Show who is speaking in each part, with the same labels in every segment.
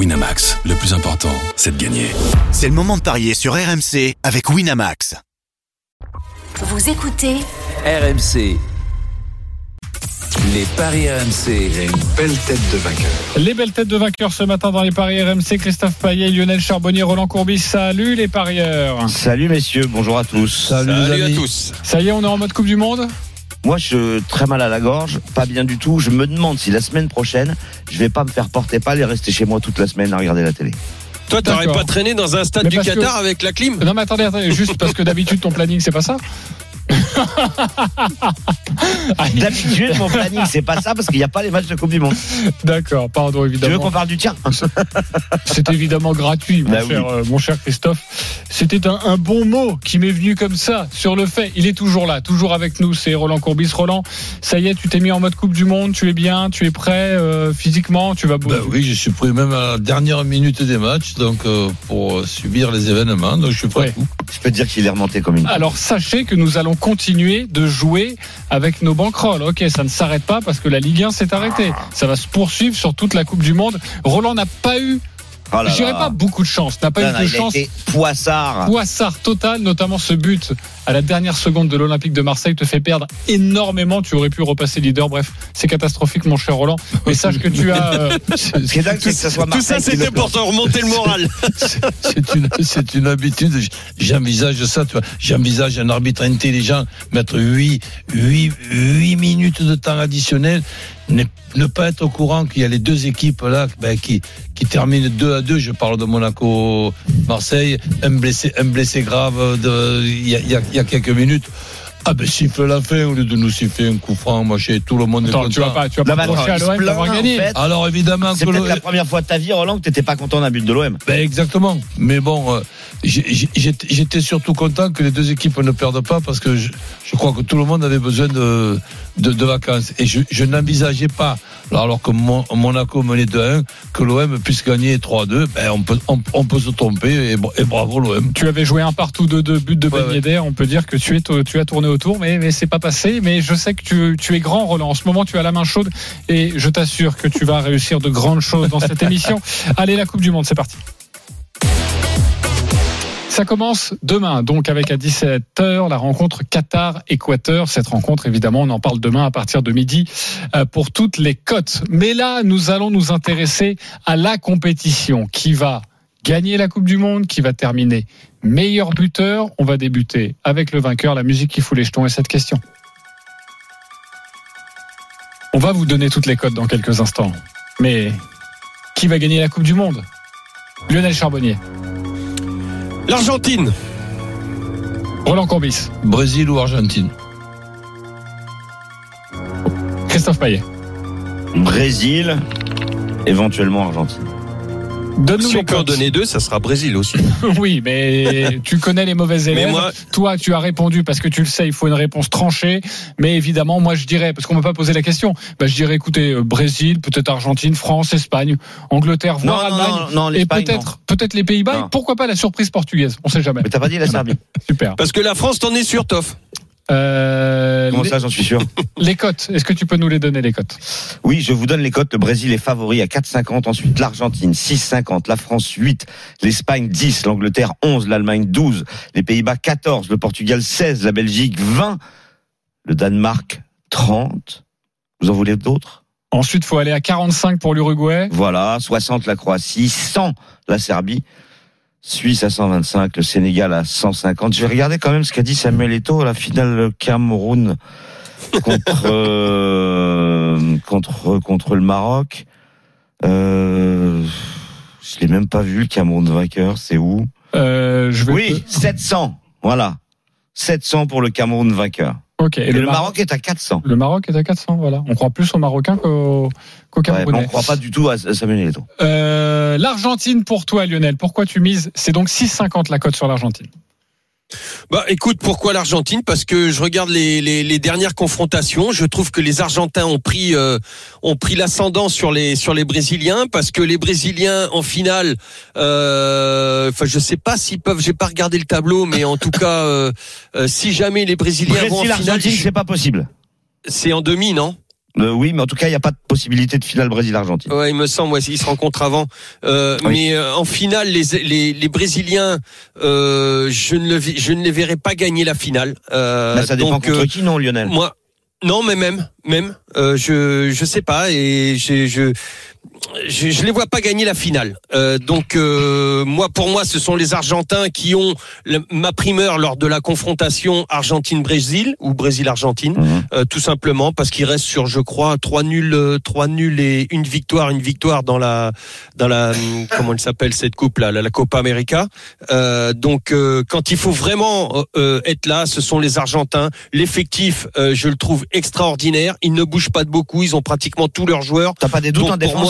Speaker 1: Winamax, le plus important, c'est de gagner.
Speaker 2: C'est le moment de parier sur RMC avec Winamax.
Speaker 3: Vous écoutez
Speaker 4: RMC. Les paris RMC.
Speaker 5: Il y a une belle tête de vainqueur.
Speaker 6: Les belles têtes de vainqueurs ce matin dans les paris RMC. Christophe Payet, Lionel Charbonnier, Roland Courbis. Salut les parieurs.
Speaker 7: Salut messieurs, bonjour à tous.
Speaker 8: Salut, à tous.
Speaker 6: Ça y est, on est en mode Coupe du Monde?
Speaker 7: Moi, je suis très mal à la gorge, pas bien du tout. Je me demande si la semaine prochaine, je vais pas me faire porter pâle et rester chez moi toute la semaine à regarder la télé.
Speaker 8: Toi, t'aurais pas traîné dans un stade
Speaker 6: Mais
Speaker 8: du
Speaker 6: que-
Speaker 8: Qatar avec la clim
Speaker 6: Non mais attendez, attendez, juste parce que d'habitude ton planning c'est pas ça
Speaker 7: D'habitude, mon planning, c'est pas ça parce qu'il n'y a pas les matchs de Coupe du Monde.
Speaker 6: D'accord, pardon
Speaker 7: Tu veux qu'on
Speaker 6: évidemment.
Speaker 7: parle du tien
Speaker 6: C'est évidemment gratuit, mon,
Speaker 7: Bah oui.
Speaker 6: euh, mon cher Christophe. C'était un, un bon mot qui m'est venu comme ça sur le fait. Il est toujours là, toujours avec nous. C'est Roland Courbis. Roland, ça y est, tu t'es mis en mode Coupe du Monde. Tu es bien, tu es prêt euh, physiquement. Tu vas
Speaker 9: Ben oui, je suis prêt même à la dernière minute des matchs, donc euh, pour subir les événements. Donc je suis prêt.
Speaker 6: Ouais.
Speaker 7: Je peux te dire qu'il est remonté comme une.
Speaker 6: Alors sachez que nous allons continuer de jouer avec nos banquerolles. Ok, ça ne s'arrête pas parce que la Ligue 1 s'est arrêtée. Ça va se poursuivre sur toute la Coupe du Monde. Roland n'a pas eu,
Speaker 7: Oh
Speaker 6: je dirais pas beaucoup de chance, n'a pas
Speaker 7: Non,
Speaker 6: eu
Speaker 7: non,
Speaker 6: de chance.
Speaker 7: poissard.
Speaker 6: Poissard total, notamment ce but à la dernière seconde de l'Olympique de Marseille te fait perdre énormément. Tu aurais pu repasser leader. Bref, c'est catastrophique, mon cher Roland. Mais sache que tu as. euh,
Speaker 7: Ce qui est dingue, c'est que ça soit
Speaker 8: Tout ça, c'était pour te remonter le moral.
Speaker 9: C'est une, c'est une habitude. J'envisage ça, tu vois. J'envisage un arbitre intelligent mettre 8, 8, 8 minutes de temps additionnel. Ne, ne pas être au courant qu'il y a les deux équipes là ben, qui, qui terminent 2 à 2. Je parle de Monaco-Marseille. Un blessé, un blessé grave de, il, y a, il y a- il y a quelques minutes. Ah ben siffle la fin au lieu de nous siffler un coup franc. Moi, j'ai tout le monde est
Speaker 6: Attends, tu vas
Speaker 9: content.
Speaker 6: pas, tu vas pas à l'OM
Speaker 7: en fait.
Speaker 9: Alors évidemment
Speaker 7: C'est
Speaker 9: que
Speaker 7: peut-être la première fois de ta vie, Roland, que t'étais pas content d'un but de l'OM.
Speaker 9: Ben exactement. Mais bon, euh, j'étais surtout content que les deux équipes ne perdent pas parce que je, je crois que tout le monde avait besoin de, de, de vacances. Et je, je n'envisageais pas, alors que Mon- Monaco menait 2-1, que l'OM puisse gagner 3-2. Ben on peut, on, on peut se tromper et, bra- et bravo l'OM.
Speaker 6: Tu avais joué un partout de deux buts de
Speaker 9: Ouais,
Speaker 6: Ben
Speaker 9: ouais.
Speaker 6: On peut dire que tu, es, tu as tourné autour, mais, mais c'est pas passé. Mais je sais que tu, tu es grand, Roland. En ce moment, tu as la main chaude et je t'assure que tu vas réussir de grandes choses dans cette émission. Allez, la Coupe du Monde, c'est parti. Ça commence demain, donc avec à 17h la rencontre Qatar-Équateur. Cette rencontre, évidemment, on en parle demain à partir de midi euh, pour toutes les cotes. Mais là, nous allons nous intéresser à la compétition qui va gagner la Coupe du Monde, qui va terminer meilleur buteur? On va débuter avec le vainqueur, la musique qui fout les jetons et cette question. On va vous donner toutes les cotes dans quelques instants. Mais qui va gagner la Coupe du Monde? Lionel Charbonnier,
Speaker 8: L'Argentine.
Speaker 6: Roland Courbis,
Speaker 9: Brésil ou Argentine?
Speaker 6: Christophe Payet.
Speaker 7: Brésil, éventuellement Argentine.
Speaker 6: Donne-nous
Speaker 8: Si
Speaker 6: les
Speaker 8: on peut en donner deux, ça sera Brésil aussi.
Speaker 6: Oui, mais tu connais les mauvais élèves.
Speaker 8: Mais moi-
Speaker 6: Toi, tu as répondu parce que tu le sais, il faut une réponse tranchée. Mais évidemment, moi, je dirais, parce qu'on ne m'a pas posé la question, bah, je dirais, écoutez, euh, Brésil, peut-être Argentine, France, Espagne, Angleterre, voire
Speaker 7: Non,
Speaker 6: Allemagne.
Speaker 7: non, non,
Speaker 6: et peut-être, peut-être les Pays-Bas. Pourquoi pas la surprise portugaise On sait jamais.
Speaker 7: Mais t'as pas dit la Serbie
Speaker 6: Super.
Speaker 8: Parce que la France, t'en es sûr, Toff.
Speaker 6: Euh,
Speaker 7: Comment
Speaker 6: les,
Speaker 7: ça, j'en suis sûr
Speaker 6: les cotes. Est-ce que tu peux nous les donner les cotes?
Speaker 7: Oui, je vous donne les cotes. Le Brésil est favori à 4,50. Ensuite, l'Argentine 6,50. La France 8. L'Espagne 10. L'Angleterre 11. L'Allemagne 12. Les Pays-Bas 14. Le Portugal 16. La Belgique 20. Le Danemark 30. Vous en voulez d'autres?
Speaker 6: Ensuite, faut aller à 45 pour l'Uruguay.
Speaker 7: Voilà. 60 la Croatie. 100 la Serbie. Suisse à 125, le Sénégal à 150. Je vais regarder quand même ce qu'a dit Samuel Eto'o à la finale Cameroun contre euh, contre contre le Maroc. Euh, je l'ai même pas vu le Cameroun vainqueur. C'est où?
Speaker 6: Euh, je vais
Speaker 7: Oui, 700. Voilà, 700 pour le Cameroun vainqueur.
Speaker 6: Ok. Et,
Speaker 7: Et, le, Maroc est à 400.
Speaker 6: Le Maroc est à 400, voilà. On croit plus aux Marocains qu'aux
Speaker 7: Ouais,
Speaker 6: Camerounais.
Speaker 7: on croit pas du tout à Samuel Eto'o.
Speaker 6: Euh, L'Argentine pour toi, Lionel. Pourquoi tu mises C'est donc 6,50 la cote sur l'Argentine.
Speaker 8: Bah, écoute, pourquoi l'Argentine? Parce que je regarde les, les, les dernières confrontations. Je trouve que les Argentins ont pris euh, ont pris l'ascendant sur les sur les Brésiliens parce que les Brésiliens en finale. euh, Enfin, je sais pas s'ils peuvent. J'ai pas regardé le tableau, mais en tout cas, euh, euh, si jamais les Brésiliens vont en
Speaker 7: Brésil
Speaker 8: finale,
Speaker 7: c'est pas possible.
Speaker 8: c'est en demi, non?
Speaker 7: Euh, oui, mais en tout cas, il n'y a pas de possibilité de finale Brésil-Argentine.
Speaker 8: Ouais, il me semble, ouais, ils se rencontrent avant. Euh,
Speaker 7: Oui.
Speaker 8: Mais euh, en finale, les, les, les Brésiliens, euh, je, ne le, je ne les verrai pas gagner la finale. Euh,
Speaker 7: Là, ça dépend
Speaker 8: donc,
Speaker 7: contre
Speaker 8: euh,
Speaker 7: qui, non, Lionel?
Speaker 8: moi, non, mais même, même, euh, je, je sais pas, et je, je, je, je les vois pas gagner la finale. Euh, donc, euh, moi, pour moi, ce sont les Argentins qui ont le- ma primeur lors de la confrontation Argentine-Brésil ou Brésil-Argentine,
Speaker 7: Mhm.
Speaker 8: euh, tout simplement parce qu'il reste sur, je crois, trois nuls, euh, trois nuls et une victoire, une victoire dans la, dans la, hum, comment elle s'appelle cette coupe là, la, la Copa América. Euh, donc, euh, quand il faut vraiment euh, euh, être là, ce sont les Argentins. L'effectif, euh, je le trouve extraordinaire. Ils ne bougent pas de beaucoup. Ils ont pratiquement tous leurs joueurs.
Speaker 7: T'as pas des doutes
Speaker 8: Donc,
Speaker 7: en
Speaker 8: pour
Speaker 7: défense
Speaker 8: moi,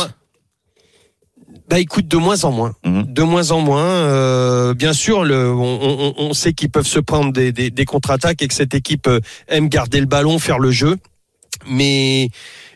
Speaker 8: bah écoute, de moins en moins,
Speaker 7: Mhm.
Speaker 8: de moins en moins. euh, bien sûr, le, on, on- on sait qu'ils peuvent se prendre des, des, des contre-attaques et que cette équipe euh, aime garder le ballon, faire le jeu. Mais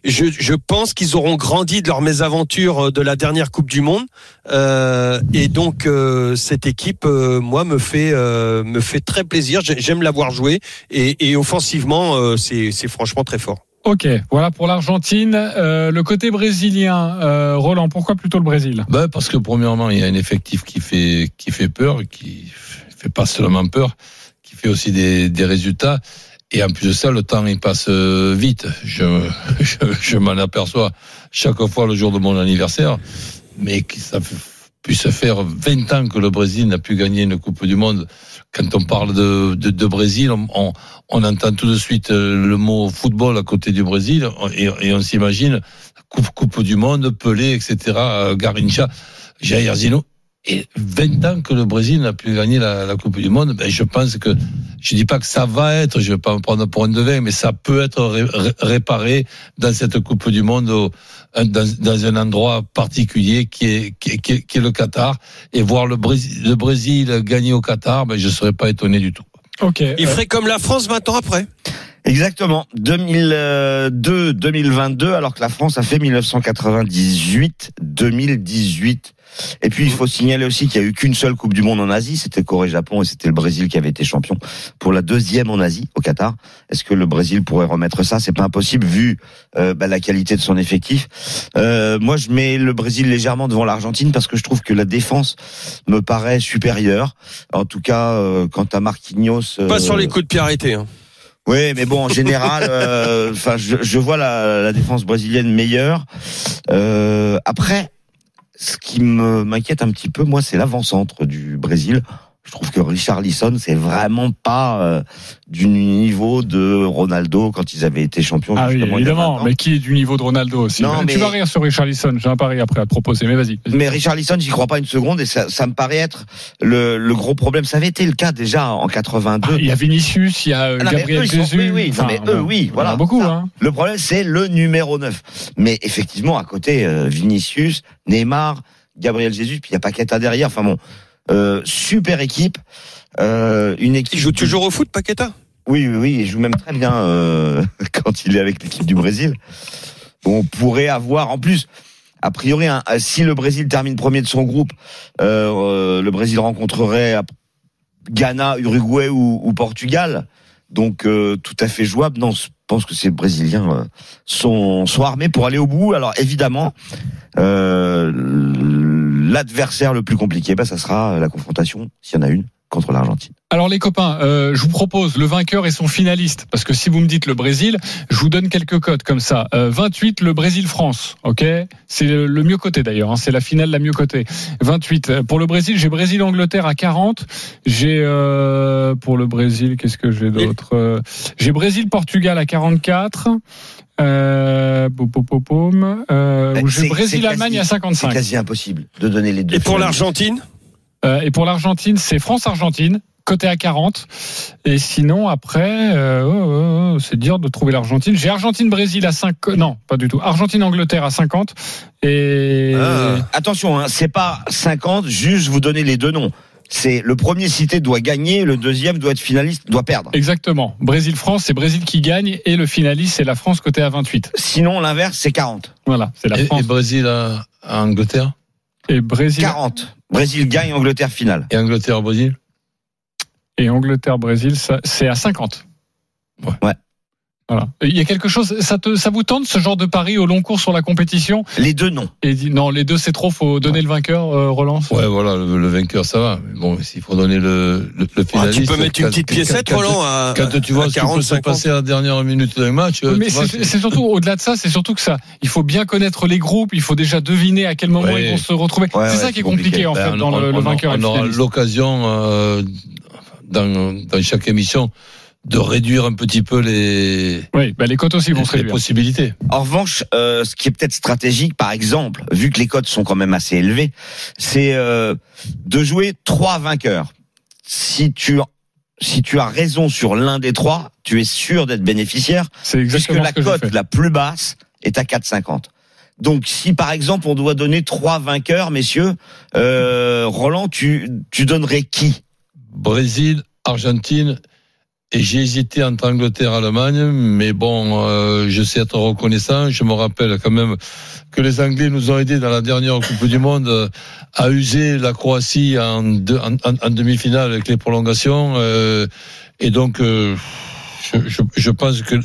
Speaker 8: je, je pense qu'ils auront grandi de leur mésaventure euh, de la dernière Coupe du Monde. Euh, et donc euh, cette équipe, euh, moi, me fait euh, me fait très plaisir. J'ai- J'aime l'avoir joué et, et offensivement, euh, c'est franchement très fort.
Speaker 6: Ok, voilà pour l'Argentine. Euh, le côté brésilien, euh, Roland, pourquoi plutôt le Brésil?
Speaker 9: Ben, parce que premièrement, il y a un effectif qui fait, qui fait peur, qui fait pas seulement peur, qui fait aussi des, des résultats. Et en plus de ça, le temps, il passe euh, vite. Je, je, je m'en aperçois chaque fois le jour de mon anniversaire. Mais que ça puisse faire 20 ans que le Brésil n'a pu gagner une Coupe du Monde. Quand on parle de, de, de Brésil, on, on, on entend tout de suite euh, le mot football à côté du Brésil et, et on s'imagine coupe, coupe du Monde, Pelé, etc., euh, Garincha, Jair Zino. Et 20 ans que le Brésil n'a plus gagné la, la Coupe du Monde, ben je pense que, je dis pas que ça va être, je vais pas me prendre pour un devin, mais ça peut être ré- ré- réparé dans cette Coupe du Monde, au- dans, dans un endroit particulier qui est, qui est, qui est- qui est le Qatar. Et voir le Brésil, le Brésil gagner au Qatar, ben je serais pas étonné du tout.
Speaker 6: Ok.
Speaker 8: Il
Speaker 6: euh,
Speaker 8: ferait comme la France 20 ans après.
Speaker 7: Exactement. 2002-2022, alors que la France a fait 1998-2018. Et puis, il faut signaler aussi qu'il y a eu qu'une seule Coupe du Monde en Asie. C'était Corée-Japon et c'était le Brésil qui avait été champion pour la deuxième en Asie, au Qatar. Est-ce que le Brésil pourrait remettre ça? C'est pas impossible vu euh, bah, la qualité de son effectif. Euh, moi, je mets le Brésil légèrement devant l'Argentine parce que je trouve que la défense me paraît supérieure. En tout cas, euh, quant à Marquinhos.
Speaker 8: Pas
Speaker 7: euh,
Speaker 8: sur les coups de pied arrêtés. Hein.
Speaker 7: oui, mais bon, en général, euh, enfin, je, je vois la, la défense brésilienne meilleure. Euh, après, ce qui m'inquiète un petit peu, moi, c'est l'avant-centre du Brésil. Je trouve que Richard Lisson, c'est vraiment pas euh, du niveau de Ronaldo quand ils avaient été champions.
Speaker 6: Ah oui, évidemment,
Speaker 7: 20 ans.
Speaker 6: mais qui est du niveau de Ronaldo aussi
Speaker 7: Non,
Speaker 6: Tu
Speaker 7: mais-
Speaker 6: vas rire sur Richarlison, j'ai un pari après à te proposer, mais vas-y.
Speaker 7: Mais Richard Lisson, j'y crois pas une seconde et ça, ça me paraît être le, le gros problème. Ça avait été le cas déjà en 82.
Speaker 6: Ah, il y a Vinicius, il y a euh,
Speaker 7: non,
Speaker 6: Gabriel
Speaker 7: eux, ils sont-
Speaker 6: Jésus.
Speaker 7: oui, oui, non, mais eux, oui,
Speaker 6: en a
Speaker 7: voilà,
Speaker 6: beaucoup, hein.
Speaker 7: Le problème, c'est le numéro 9. Mais effectivement, à côté, euh, Vinicius, Neymar, Gabriel Jesus, puis il y a Paqueta derrière. Enfin bon, euh, super équipe. Euh, une équipe.
Speaker 8: Il joue toujours au foot, Paqueta?
Speaker 7: Oui, oui, oui, il joue même très bien euh, quand il est avec l'équipe du Brésil. On pourrait avoir, en plus, a priori, si le Brésil termine premier de son groupe, le Brésil rencontrerait Ghana, Uruguay ou, ou Portugal. Donc euh, tout à fait jouable. Non, je pense que ces Brésiliens euh, sont, sont armés pour aller au bout. Alors évidemment, euh, l'adversaire le plus compliqué, bah, ça sera la confrontation, s'il y en a une, contre l'Argentine.
Speaker 6: Alors les copains, euh, je vous propose le vainqueur et son finaliste, parce que si vous me dites le Brésil, je vous donne quelques codes comme ça. Euh, 28 le Brésil-France, ok? C'est le, le mieux côté d'ailleurs, hein, c'est la finale la mieux cotée. 28 Euh, pour le Brésil, j'ai Brésil-Angleterre à 40. J'ai euh, pour le Brésil, qu'est-ce que j'ai d'autre? Euh, J'ai Brésil-Portugal à 44. Euh. Euh, j'ai Brésil-Allemagne
Speaker 7: c'est
Speaker 6: à
Speaker 7: quasi-
Speaker 6: 55.
Speaker 7: C'est quasi impossible de donner les deux.
Speaker 8: Et pour l'Argentine
Speaker 6: Euh, et pour l'Argentine, c'est France-Argentine, côté à 40. Et sinon, après, euh, oh, oh, oh, c'est dur de trouver l'Argentine. J'ai Argentine-Brésil à 5. Non, pas du tout. Argentine-Angleterre à 50. Et.
Speaker 8: Ah.
Speaker 7: Attention, hein, c'est pas 50, juste vous donner les deux noms. C'est le premier cité doit gagner, le deuxième doit être finaliste, doit perdre.
Speaker 6: Exactement. Brésil-France, c'est Brésil qui gagne. Et le finaliste, c'est la France côté à 28.
Speaker 7: Sinon, l'inverse, c'est 40.
Speaker 6: Voilà, c'est la
Speaker 9: Et,
Speaker 6: France.
Speaker 9: et Brésil à, à Angleterre
Speaker 6: Et Brésil.
Speaker 7: 40. Brésil gagne, Angleterre finale.
Speaker 9: Et Angleterre-Brésil
Speaker 6: Et Angleterre-Brésil, c'est à 50. Voilà. Il y a quelque chose, ça, te, ça vous tente ce genre de pari au long cours sur la compétition?
Speaker 7: Les deux, non.
Speaker 6: Et non, les deux c'est trop, faut donner le vainqueur, euh, Roland.
Speaker 9: Ouais, voilà, le, le vainqueur, ça va. Mais bon, s'il faut donner le, le, le
Speaker 8: Ah, tu peux mettre une petite piécette, Roland, à,
Speaker 9: Quand tu vois
Speaker 8: à
Speaker 9: ce qui peut
Speaker 8: 40,
Speaker 9: se
Speaker 8: 50.
Speaker 9: passer à la dernière minute d'un match.
Speaker 6: Oui, mais c'est surtout au-delà de ça, c'est surtout que ça, il faut bien connaître les groupes, il faut déjà deviner à quel moment
Speaker 9: Ouais.
Speaker 6: ils vont se retrouver.
Speaker 7: Ouais,
Speaker 6: c'est
Speaker 7: ouais,
Speaker 6: ça qui est compliqué
Speaker 7: compliqué.
Speaker 6: en
Speaker 9: Ben,
Speaker 6: fait dans
Speaker 9: on-
Speaker 6: le,
Speaker 9: on-
Speaker 6: vainqueur.
Speaker 9: On aura l'occasion euh, dans, dans chaque émission de réduire un petit peu les,
Speaker 6: Oui, bah les cotes aussi vont se
Speaker 9: les
Speaker 6: réduire.
Speaker 9: possibilités.
Speaker 7: En revanche, euh, ce qui est peut-être stratégique, par exemple, vu que les cotes sont quand même assez élevées, c'est euh, de jouer trois vainqueurs. Si tu si tu as raison sur l'un des trois, tu es sûr d'être bénéficiaire,
Speaker 6: C'est
Speaker 7: puisque
Speaker 6: exactement
Speaker 7: la
Speaker 6: ce que je
Speaker 7: cote la plus basse est à 4,50. Donc, si par exemple on doit donner trois vainqueurs, messieurs, euh, Roland, tu tu donnerais qui?
Speaker 9: Brésil, Argentine, j'ai hésité entre Angleterre et Allemagne, mais bon, euh, je sais être reconnaissant. Je me rappelle quand même que les Anglais nous ont aidés dans la dernière Coupe du Monde euh, à user la Croatie en, demi-finale avec les prolongations. euh, et donc, je, pense que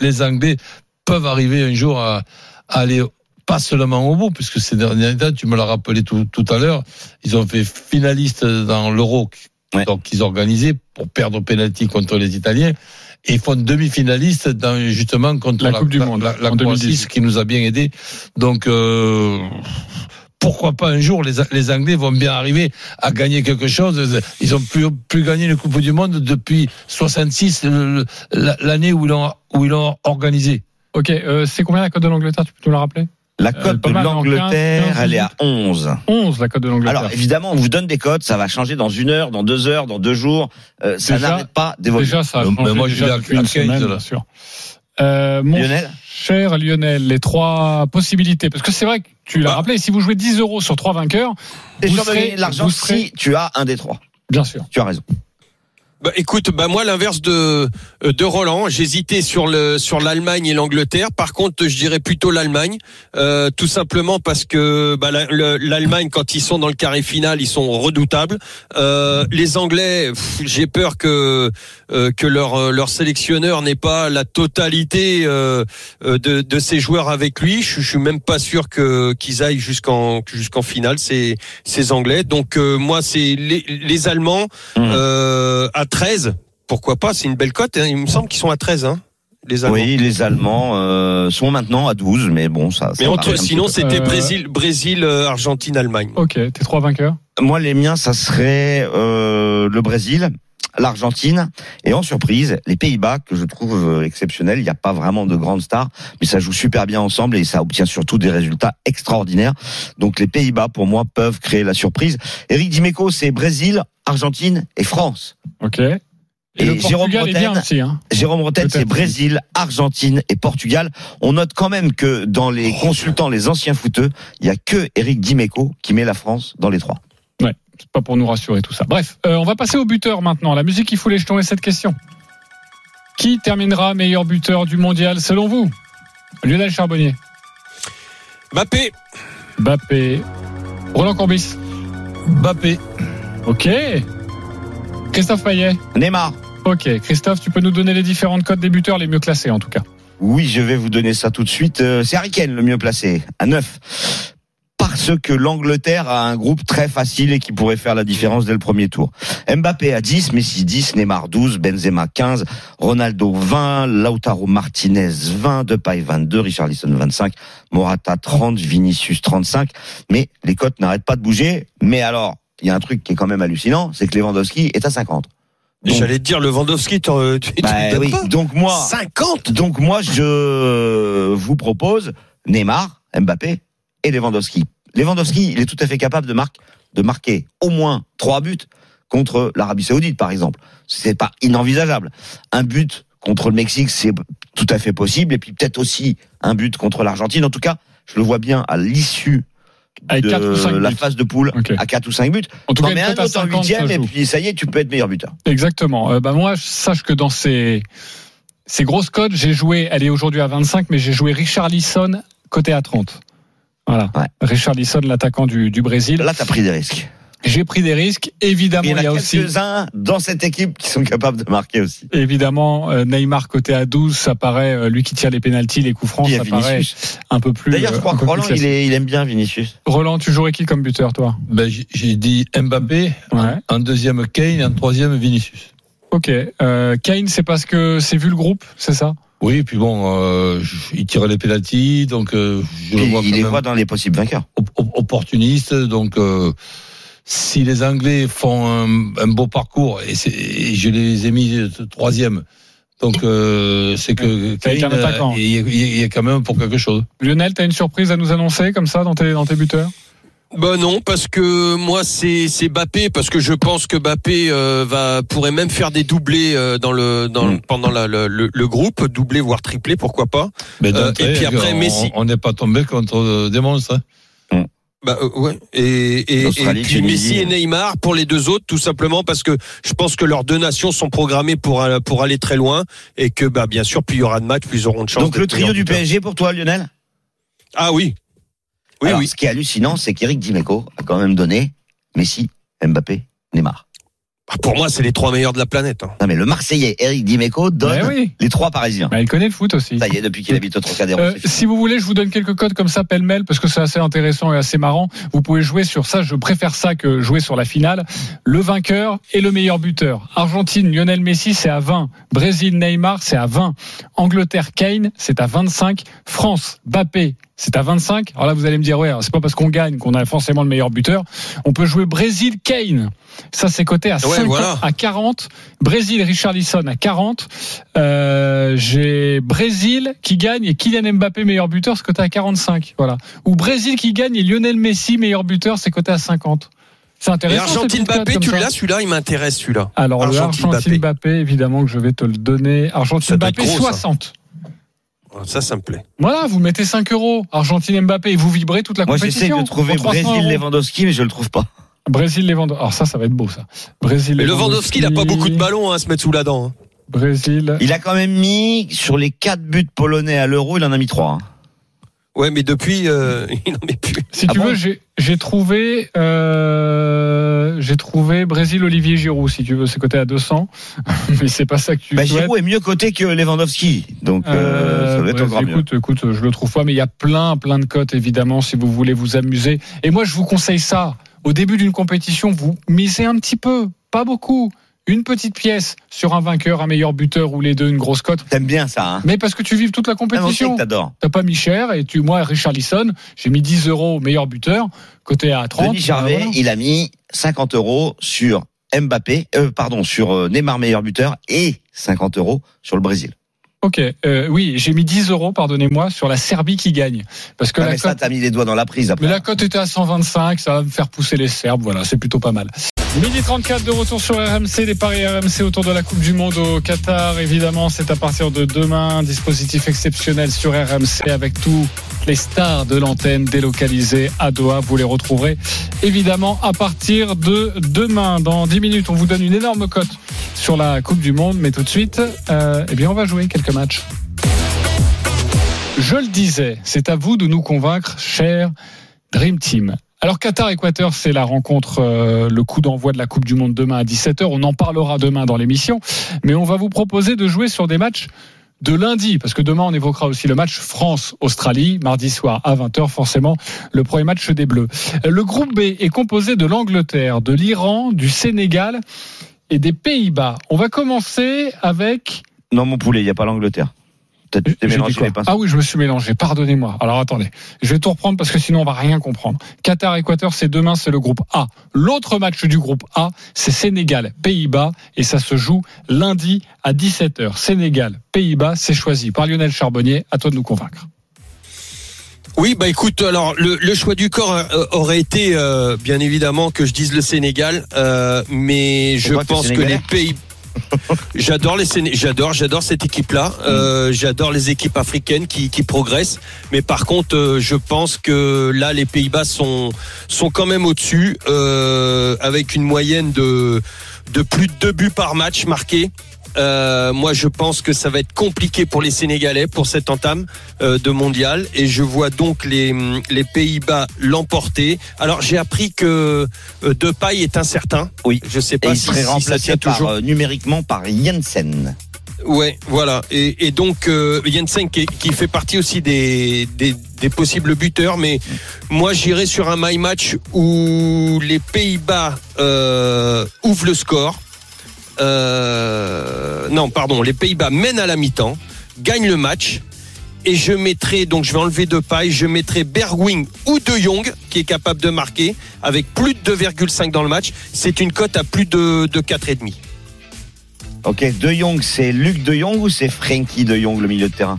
Speaker 9: les, Anglais peuvent arriver un jour à, à aller pas seulement au bout, puisque ces dernières dates, tu me l'as rappelé tout, tout à l'heure, ils ont fait finaliste dans l'Euro
Speaker 7: Ouais.
Speaker 9: donc ils organisaient pour perdre au penalty contre les Italiens et ils font demi-finaliste dans justement contre
Speaker 6: La
Speaker 9: la,
Speaker 6: Coupe du Monde,
Speaker 9: la, la
Speaker 6: en
Speaker 9: Croatie,
Speaker 6: 2018.
Speaker 9: ce qui nous a bien aidé. Donc euh, pourquoi pas un jour les, les Anglais vont bien arriver à gagner quelque chose. Ils ont plus plus gagné une Coupe du Monde depuis 66 le- le- la- l'année où ils l'ont où ils l'ont organisé.
Speaker 6: Ok, euh, c'est combien la cote de l'Angleterre? Tu peux nous la rappeler?
Speaker 7: La
Speaker 6: Euh,
Speaker 7: cote de
Speaker 6: mal, en 15,
Speaker 7: l'Angleterre,
Speaker 6: 15,
Speaker 7: elle est à 11.
Speaker 6: 11 la cote de l'Angleterre.
Speaker 7: Alors évidemment, on vous donne des cotes, ça va changer dans une heure, dans deux heures, dans deux jours. Euh, ça n'arrête pas d'évoluer.
Speaker 6: déjà, ça a
Speaker 9: Mais
Speaker 6: changé
Speaker 9: moi, je
Speaker 6: déjà depuis une
Speaker 9: 15,
Speaker 6: semaine, bien sûr. Euh, mon
Speaker 7: Lionel
Speaker 6: cher Lionel, les trois possibilités, parce que c'est vrai que tu l'as
Speaker 8: Bah.
Speaker 6: rappelé, si vous jouez 10 euros sur trois vainqueurs,
Speaker 7: Et
Speaker 6: vous serez,
Speaker 7: l'argent
Speaker 6: vous serez-
Speaker 7: si tu as un des trois.
Speaker 6: bien sûr.
Speaker 7: Tu as raison.
Speaker 8: Bah, écoute, bah moi l'inverse de euh, de Roland, j'hésitais sur le sur l'Allemagne et l'Angleterre. Par contre, je dirais plutôt l'Allemagne, euh, tout simplement parce que bah, la- le- l'Allemagne quand ils sont dans le carré final, ils sont redoutables. Euh, les Anglais, j'ai peur que euh, que leur euh, leur sélectionneur n'ait pas la totalité euh, de de ses joueurs avec lui. Je, je suis même pas sûr que qu'ils aillent jusqu'en jusqu'en finale. Ces ces Anglais. Donc euh, moi c'est les les Allemands
Speaker 7: Mmh.
Speaker 8: Euh, à 13, pourquoi pas C'est une belle cote. hein. Il me semble qu'ils sont à 13, hein, les Allemands.
Speaker 7: Oui, les Allemands euh, sont maintenant à 12, mais bon, ça. ça
Speaker 8: Mais entre, sinon, c'était
Speaker 6: Euh,
Speaker 8: Brésil, Brésil, euh, Argentine, Allemagne.
Speaker 6: Ok, tes trois vainqueurs.
Speaker 7: Moi, les miens, ça serait euh, le Brésil, l'Argentine et en surprise, les Pays-Bas que je trouve euh, exceptionnels. Il n'y a pas vraiment de grandes stars, mais ça joue super bien ensemble et ça obtient surtout des résultats extraordinaires. Donc les Pays-Bas, pour moi, peuvent créer la surprise. Eric Dimeco, c'est Brésil, Argentine et France.
Speaker 6: Ok. Et,
Speaker 7: Et
Speaker 6: le
Speaker 7: Jérôme
Speaker 6: aussi. Hein.
Speaker 7: Jérôme Rotten, c'est Brésil, Argentine et Portugal. On note quand même que dans les consultants, les anciens footeux, il y a que Eric Dimeco qui met la France dans les trois.
Speaker 6: C'est pas pour nous rassurer tout ça. Bref, euh, on va passer au buteur maintenant. La musique qui fout les jetons et cette question. Qui terminera meilleur buteur du mondial selon vous? Lionel Charbonnier,
Speaker 8: Mbappé,
Speaker 6: Bappé, Roland Courbis.
Speaker 9: Mbappé,
Speaker 6: Ok. Christophe Payet.
Speaker 7: Neymar.
Speaker 6: Ok. Christophe, tu peux nous donner les différentes codes des buteurs les mieux classés en tout cas.
Speaker 7: Oui, je vais vous donner ça tout de suite. Euh, C'est Harry Kane le mieux placé, à 9. Parce que l'Angleterre a un groupe très facile et qui pourrait faire la différence dès le premier tour. Mbappé à 10, Messi 10, Neymar 12, Benzema 15, Ronaldo 20, Lautaro Martinez 20, Depay 22, Richarlison 25, Morata 30, Vinicius 35. Mais les cotes n'arrêtent pas de bouger. Mais alors, il y a un truc qui est quand même hallucinant, c'est que Lewandowski est à 50. Donc-
Speaker 8: j'allais te dire Lewandowski, tu tu
Speaker 7: Bah oui.
Speaker 8: pas
Speaker 7: Donc moi,
Speaker 8: 50
Speaker 7: donc moi, je vous propose Neymar, Mbappé et Lewandowski. Lewandowski, il est tout à fait capable de, mar- de marquer au moins trois buts contre l'Arabie Saoudite, par exemple. C'est pas inenvisageable. Un but contre le Mexique, c'est tout à fait possible. Et puis peut-être aussi un but contre l'Argentine. En tout cas, je le vois bien à l'issue de
Speaker 6: quatre ou cinq
Speaker 7: la
Speaker 6: buts.
Speaker 7: phase de poule à 4 ou 5 buts.
Speaker 6: En tout cas, une
Speaker 7: un autre en
Speaker 6: 50,
Speaker 7: huitième
Speaker 6: ça
Speaker 7: et puis ça y est, tu peux être meilleur buteur.
Speaker 6: Exactement. Euh, bah moi, je sache que dans ces, ces grosses codes, j'ai joué, elle est aujourd'hui à 25, mais j'ai joué Richard Lisson côté à 30. Voilà.
Speaker 7: Ouais.
Speaker 6: Richard Lisson, l'attaquant du, du Brésil.
Speaker 7: Là, t'as pris des risques.
Speaker 6: J'ai pris des risques. Évidemment,
Speaker 7: Il y en
Speaker 6: il y a
Speaker 7: a
Speaker 6: aussi
Speaker 7: quelques-uns dans cette équipe qui sont capables de marquer aussi.
Speaker 6: évidemment euh, Neymar côté à 12, ça paraît euh, lui qui tire les pénalties, les coups francs,
Speaker 7: Il y a
Speaker 6: ça paraît
Speaker 7: Vinicius.
Speaker 6: un peu plus.
Speaker 7: D'ailleurs, je
Speaker 6: euh,
Speaker 7: crois
Speaker 6: un
Speaker 7: que Roland, il,
Speaker 6: classique.
Speaker 7: est- il aime bien Vinicius.
Speaker 6: Roland, tu jouerais qui comme buteur, toi?
Speaker 9: Ben, j'ai- dit Mbappé,
Speaker 6: Ouais.
Speaker 9: en deuxième Kane, en troisième Vinicius.
Speaker 6: Ok. Euh, Kane, c'est parce que c'est vu le groupe, c'est ça?
Speaker 9: Oui, puis bon, euh, il tire les pénalties, donc euh, je le vois
Speaker 7: il
Speaker 9: quand
Speaker 7: les
Speaker 9: même
Speaker 7: voit dans les possibles vainqueurs.
Speaker 9: op- op- opportuniste. Donc, euh, si les Anglais font un, un beau parcours, et, je les ai mis troisième, donc euh, c'est que il y, a- il y a quand même pour quelque chose.
Speaker 6: Lionel, t'as une surprise à nous annoncer comme ça dans tes, dans tes buteurs?
Speaker 8: Bah non, parce que moi c'est c'est Bappé, parce que je pense que Bappé euh, va pourrait même faire des doublés euh, dans le dans le-
Speaker 7: Mm.
Speaker 8: pendant la- le, le, le groupe, doublé voire triplé, pourquoi pas.
Speaker 9: Mais
Speaker 8: Euh, et puis après,
Speaker 9: on-
Speaker 8: Messi.
Speaker 9: On n'est pas tombé contre des monstres. hein.
Speaker 8: Bah euh, ouais. Et, et, et puis. Messi et Neymar pour les deux autres, tout simplement parce que je pense que leurs deux nations sont programmées pour euh, pour aller très loin et que bah bien sûr plus il y aura de matchs, plus ils auront de chance.
Speaker 7: Donc le trio du. PSG pour toi, Lionel?
Speaker 8: Ah oui. Oui
Speaker 7: Alors,
Speaker 8: oui.
Speaker 7: Ce qui est hallucinant, c'est qu'Eric Dimeco a quand même donné Messi, Mbappé, Neymar.
Speaker 8: Ah, Pour moi c'est les trois meilleurs de la planète. hein.
Speaker 7: Non mais le Marseillais Eric Dimeco donne
Speaker 6: Ouais, oui.
Speaker 7: les trois Parisiens.
Speaker 6: Bah, Il connaît le foot aussi.
Speaker 7: Ça y est, depuis qu'il habite au Trocadéro.
Speaker 6: Euh, si vous voulez, je vous donne quelques codes comme ça pêle-mêle parce que c'est assez intéressant et assez marrant. Vous pouvez jouer sur ça. Je préfère ça que jouer sur la finale. Le vainqueur et le meilleur buteur. Argentine, Lionel Messi, c'est à 20. Brésil, Neymar, c'est à 20. Angleterre, Kane, c'est à 25. France, Bappé, c'est à 25. Alors là, vous allez me dire, ouais, c'est pas parce qu'on gagne qu'on a forcément le meilleur buteur. On peut jouer Brésil, Kane. Ça, c'est coté à
Speaker 8: Ouais,
Speaker 6: 50,
Speaker 8: voilà.
Speaker 6: à 40. Brésil, Richarlison à 40. Euh, j'ai Brésil qui gagne et Kylian Mbappé meilleur buteur, c'est coté à 45. Voilà. Ou Brésil qui gagne et Lionel Messi meilleur buteur, c'est coté à 50. C'est intéressant.
Speaker 8: Argentine
Speaker 6: petites cotes
Speaker 8: Bappé,
Speaker 6: comme
Speaker 8: tu l'as celui-là, il m'intéresse celui-là.
Speaker 6: Alors
Speaker 8: Argentine
Speaker 6: Argentine
Speaker 8: Bappé.
Speaker 6: Bappé, évidemment que je vais te le donner. Argentine
Speaker 8: Ça doit être
Speaker 6: Bappé
Speaker 8: gros, ça.
Speaker 6: 60.
Speaker 8: Ça, ça me plaît.
Speaker 6: Voilà, vous mettez 5 euros. Argentine Mbappé et vous vibrez toute la
Speaker 7: Moi
Speaker 6: compétition.
Speaker 7: j'essaie de trouver
Speaker 6: pour 300
Speaker 7: Brésil. Lewandowski, mais je le trouve pas.
Speaker 6: Brésil Lewandowski. Alors ça, ça va être beau ça. Brésil
Speaker 8: Mais Lewandowski, il a pas beaucoup de ballons hein, à se mettre sous la dent. hein.
Speaker 6: Brésil.
Speaker 7: Il a quand même mis sur les quatre buts polonais à l'Euro, il en a mis trois. hein.
Speaker 8: Ouais, mais depuis, euh, il n'en met plus.
Speaker 6: Si
Speaker 7: Ah
Speaker 6: tu
Speaker 7: bon
Speaker 6: veux, j'ai trouvé, euh, j'ai trouvé Brésil Olivier Giroud. Si tu veux, c'est coté à 200, mais c'est pas ça que tu
Speaker 7: Bah,
Speaker 6: souhaites.
Speaker 7: Giroud est mieux coté que Lewandowski, donc euh, ça doit être
Speaker 6: ouais,
Speaker 7: encore mieux.
Speaker 6: écoute, écoute, je le trouve pas, mais il y a plein, plein de cotes évidemment si vous voulez vous amuser. Et moi, je vous conseille ça. Au début d'une compétition, vous misez un petit peu, pas beaucoup, une petite pièce sur un vainqueur, un meilleur buteur ou les deux, une grosse cote.
Speaker 7: T'aimes bien ça, hein
Speaker 6: Mais parce que tu vives toute la
Speaker 7: Ah,
Speaker 6: compétition.
Speaker 7: t'adores.
Speaker 6: T'as pas mis cher et tu, moi, Richard Lisson, j'ai mis 10 euros meilleur buteur, côté à 30.
Speaker 7: Denis Charvet,
Speaker 6: voilà.
Speaker 7: il a mis 50 euros sur Mbappé, euh, pardon, sur euh, Neymar meilleur buteur et 50 euros sur le Brésil.
Speaker 6: Ok, euh, oui, j'ai mis 10 euros, pardonnez-moi, sur la Serbie qui gagne. Parce que
Speaker 7: Ah,
Speaker 6: la
Speaker 7: mais ça, t'as mis les doigts dans la prise après.
Speaker 6: mais la cote était à 125, ça va me faire pousser les Serbes, voilà, c'est plutôt pas mal. Midi 34 de retour sur RMC, les paris RMC autour de la Coupe du Monde au Qatar. Évidemment, c'est à partir de demain, dispositif exceptionnel sur RMC avec tous les stars de l'antenne délocalisées à Doha. Vous les retrouverez évidemment à partir de demain. Dans 10 minutes, on vous donne une énorme cote sur la Coupe du Monde, mais tout de suite, euh, eh bien, on va jouer quelques matchs. Je le disais, c'est à vous de nous convaincre, cher Dream Team. Alors Qatar-Équateur, c'est la rencontre, euh, le coup d'envoi de la Coupe du Monde demain à 17h. On en parlera demain dans l'émission, mais on va vous proposer de jouer sur des matchs de lundi, parce que demain on évoquera aussi le match France-Australie, mardi soir à 20h forcément, le premier match des Bleus. Le groupe B est composé de l'Angleterre, de l'Iran, du Sénégal et des Pays-Bas. On va commencer avec
Speaker 7: Non, mon poulet, il n'y a pas l'Angleterre. Peut-être tu mélangé les.
Speaker 6: Ah oui, je me suis mélangé. Pardonnez-moi. Alors attendez, je vais tout reprendre parce que sinon on va rien comprendre. Qatar Équateur, c'est demain, c'est le groupe A. L'autre match du groupe A, c'est Sénégal Pays-Bas et ça se joue lundi à 17h. Sénégal Pays-Bas, c'est choisi par Lionel Charbonnier. À toi de nous convaincre.
Speaker 8: Oui, bah écoute, alors le, le choix du corps euh, aurait été euh, bien évidemment que je dise le Sénégal, euh, mais je pense que les pays. J'adore cette équipe là euh, j'adore les équipes africaines qui, progressent. Mais par contre euh, je pense que là les Pays-Bas sont sont quand même au-dessus euh, avec une moyenne de de plus de deux buts par match marqués Euh, moi, je pense que ça va être compliqué pour les Sénégalais pour cette entame euh, de mondial, et je vois donc les, les Pays-Bas l'emporter. Alors, j'ai appris que euh, Depay est incertain.
Speaker 7: Oui.
Speaker 8: Je sais
Speaker 7: Et
Speaker 8: pas
Speaker 7: il
Speaker 8: si,
Speaker 7: serait
Speaker 8: si ça
Speaker 7: remplacé
Speaker 8: tient
Speaker 7: par,
Speaker 8: toujours.
Speaker 7: euh, numériquement par Jensen.
Speaker 8: Ouais, voilà. Et, et donc euh, Jensen qui, qui fait partie aussi des, des, des possibles buteurs, mais moi j'irai sur un my match où les Pays-Bas euh, ouvrent le score. Euh, non, pardon, les Pays-Bas mènent à la mi-temps, gagnent le match. Et je mettrai, donc je vais enlever deux pailles, je mettrai Bergwing ou De Jong, qui est capable de marquer, avec plus de 2,5 dans le match. C'est une cote à plus de, de 4,5.
Speaker 7: Ok, De Jong, c'est Luc De Jong ou c'est Frankie De Jong, le milieu de terrain?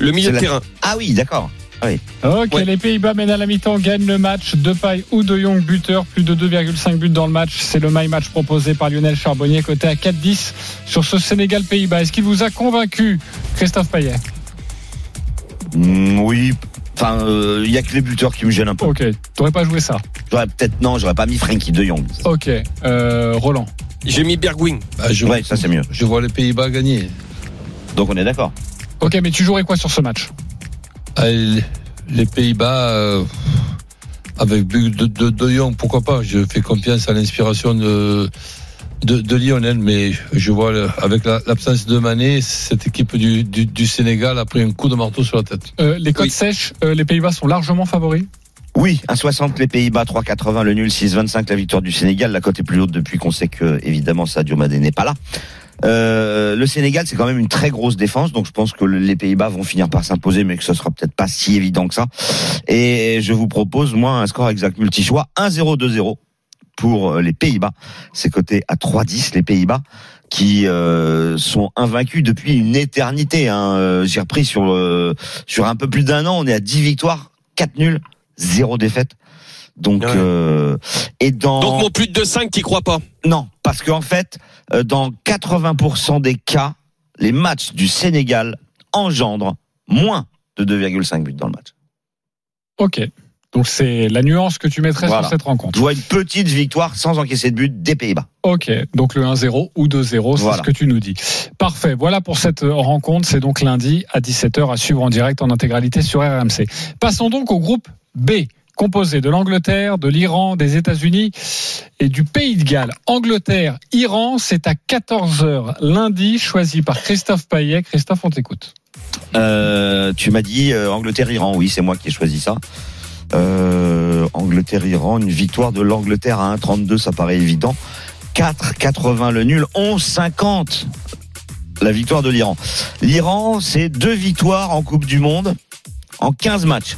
Speaker 8: Le milieu de
Speaker 7: la-
Speaker 8: terrain.
Speaker 7: Ah oui, d'accord.
Speaker 6: Ok,
Speaker 8: Ouais.
Speaker 6: les Pays-Bas mènent à la mi-temps, gagnent le match. Depay ou De Jong buteur, plus de 2,5 buts dans le match. C'est le my match proposé par Lionel Charbonnier, côté à 4-10 sur ce Sénégal-Pays-Bas. Est-ce qu'il vous a convaincu, Christophe Payet?
Speaker 7: Mm, oui. Enfin, il y a que les buteurs qui me gênent un peu.
Speaker 6: Ok, t'aurais pas joué ça?
Speaker 7: J'aurais peut-être non, j'aurais pas mis Frankie De Jong.
Speaker 6: Ok, euh, Roland.
Speaker 8: J'ai mis Bergwing.
Speaker 9: Bah, je,
Speaker 7: Ouais, ça c'est mieux.
Speaker 9: je vois les Pays-Bas gagner.
Speaker 7: Donc on est d'accord.
Speaker 6: Ok, mais tu jouerais quoi sur ce match?
Speaker 9: Ah, les les Pays-Bas, euh, avec but de, de, de Jong, pourquoi pas? Je fais confiance à l'inspiration de, de, de Lionel, mais je vois le- avec la- l'absence de Mané, cette équipe du, du, du Sénégal a pris un coup de marteau sur la tête.
Speaker 6: Euh, Les cotes
Speaker 8: Oui.
Speaker 6: sèches, euh, les Pays-Bas sont largement favoris?
Speaker 7: Oui, 1,60 les Pays-Bas, 3,80 le nul, 6,25 la victoire du Sénégal. La cote est plus haute depuis qu'on sait que évidemment Sadio Mané n'est pas là. Euh, le Sénégal, c'est quand même une très grosse défense, donc je pense que le- les Pays-Bas vont finir par s'imposer, mais que ce sera peut-être pas si évident que ça. Et je vous propose, moi, un score exact multi-choix, 1-0-2-0 pour euh, les Pays-Bas. C'est coté à 3-10 les Pays-Bas qui euh, sont invaincus depuis une éternité. Hein. J'ai repris sur euh, sur un peu plus d'un an, on est à 10 victoires, 4 nuls, 0 défaite. Donc
Speaker 8: Ouais.
Speaker 7: euh, et dans
Speaker 8: Donc mon plus de 5, t'y crois pas?
Speaker 7: Non, parce qu'en fait, dans 80% des cas, les matchs du Sénégal engendrent moins de 2,5 buts dans le match.
Speaker 6: Ok, donc c'est la nuance que tu mettrais
Speaker 7: Voilà.
Speaker 6: sur cette rencontre.
Speaker 7: Je vois une petite victoire sans encaisser de but des Pays-Bas.
Speaker 6: Ok, donc le 1-0 ou 2-0, c'est
Speaker 7: Voilà.
Speaker 6: ce que tu nous dis. Parfait, voilà pour cette euh, rencontre, c'est donc lundi à 17h à suivre en direct en intégralité sur RMC. Passons donc au groupe B, composé de l'Angleterre, de l'Iran, des États-Unis et du Pays de Galles. Angleterre, Iran, c'est à 14h lundi, choisi par Christophe Payet. Christophe, on t'écoute.
Speaker 7: Euh, tu m'as dit euh, Angleterre-Iran, oui, c'est moi qui ai choisi ça. Euh, Angleterre-Iran, une victoire de l'Angleterre à 1,32, ça paraît évident. 4,80 le nul, 11,50 la victoire de l'Iran. L'Iran, c'est deux victoires en Coupe du Monde en 15 matchs.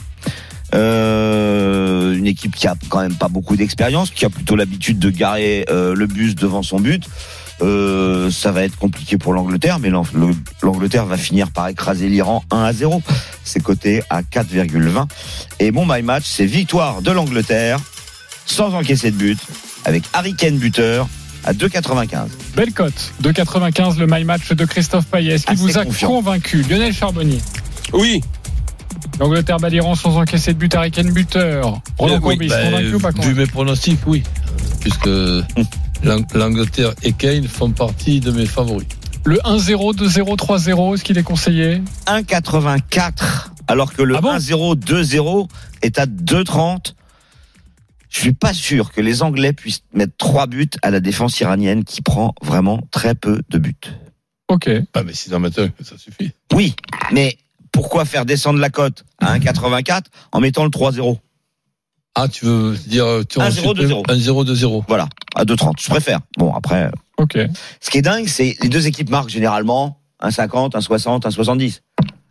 Speaker 7: Euh, une équipe qui a quand même pas beaucoup d'expérience, qui a plutôt l'habitude de garer euh, le bus devant son but. Euh, ça va être compliqué pour l'Angleterre, mais l'Ang- le- l'Angleterre va finir par écraser l'Iran 1 à 0. C'est coté à 4,20. Et mon my match, c'est victoire de l'Angleterre sans encaisser de but, avec Harry Kane buteur à 2,95.
Speaker 6: Belle cote, 2,95 le my match de Christophe Payet. Est-ce qu'il
Speaker 7: Assez
Speaker 6: vous a
Speaker 7: confiant.
Speaker 6: convaincu Lionel Charbonnier?
Speaker 8: Oui.
Speaker 6: L'Angleterre bat l'Iran sans encaisser de but, Harry Kane buteur. Roland
Speaker 8: Euh, oui,
Speaker 6: Courbis, convaincu ou pas
Speaker 9: vu mes pronostics, oui. Puisque l'Ang- l'Angleterre et Kane font partie de mes favoris.
Speaker 6: Le 1-0, 2-0, 3-0, est-ce qu'il est conseillé?
Speaker 7: 1,84 alors que le
Speaker 6: Ah bon?
Speaker 7: 1-0, 2-0 est à 2,30. Je suis pas sûr que les Anglais puissent mettre trois buts à la défense iranienne qui prend vraiment très peu de buts.
Speaker 6: Ok.
Speaker 9: Ah, mais si en mettent un, ça suffit.
Speaker 7: Oui, mais pourquoi faire descendre la cote à 1,84 en mettant le 3-0
Speaker 9: Ah, tu veux dire. Tu
Speaker 7: 1-0, 2-0.
Speaker 9: 1-0, 2-0.
Speaker 7: Voilà, à 2,30. Je préfère. Bon, après,
Speaker 6: Ok.
Speaker 7: ce qui est dingue, c'est les deux équipes marquent généralement 1,50, 1,60, 1,70.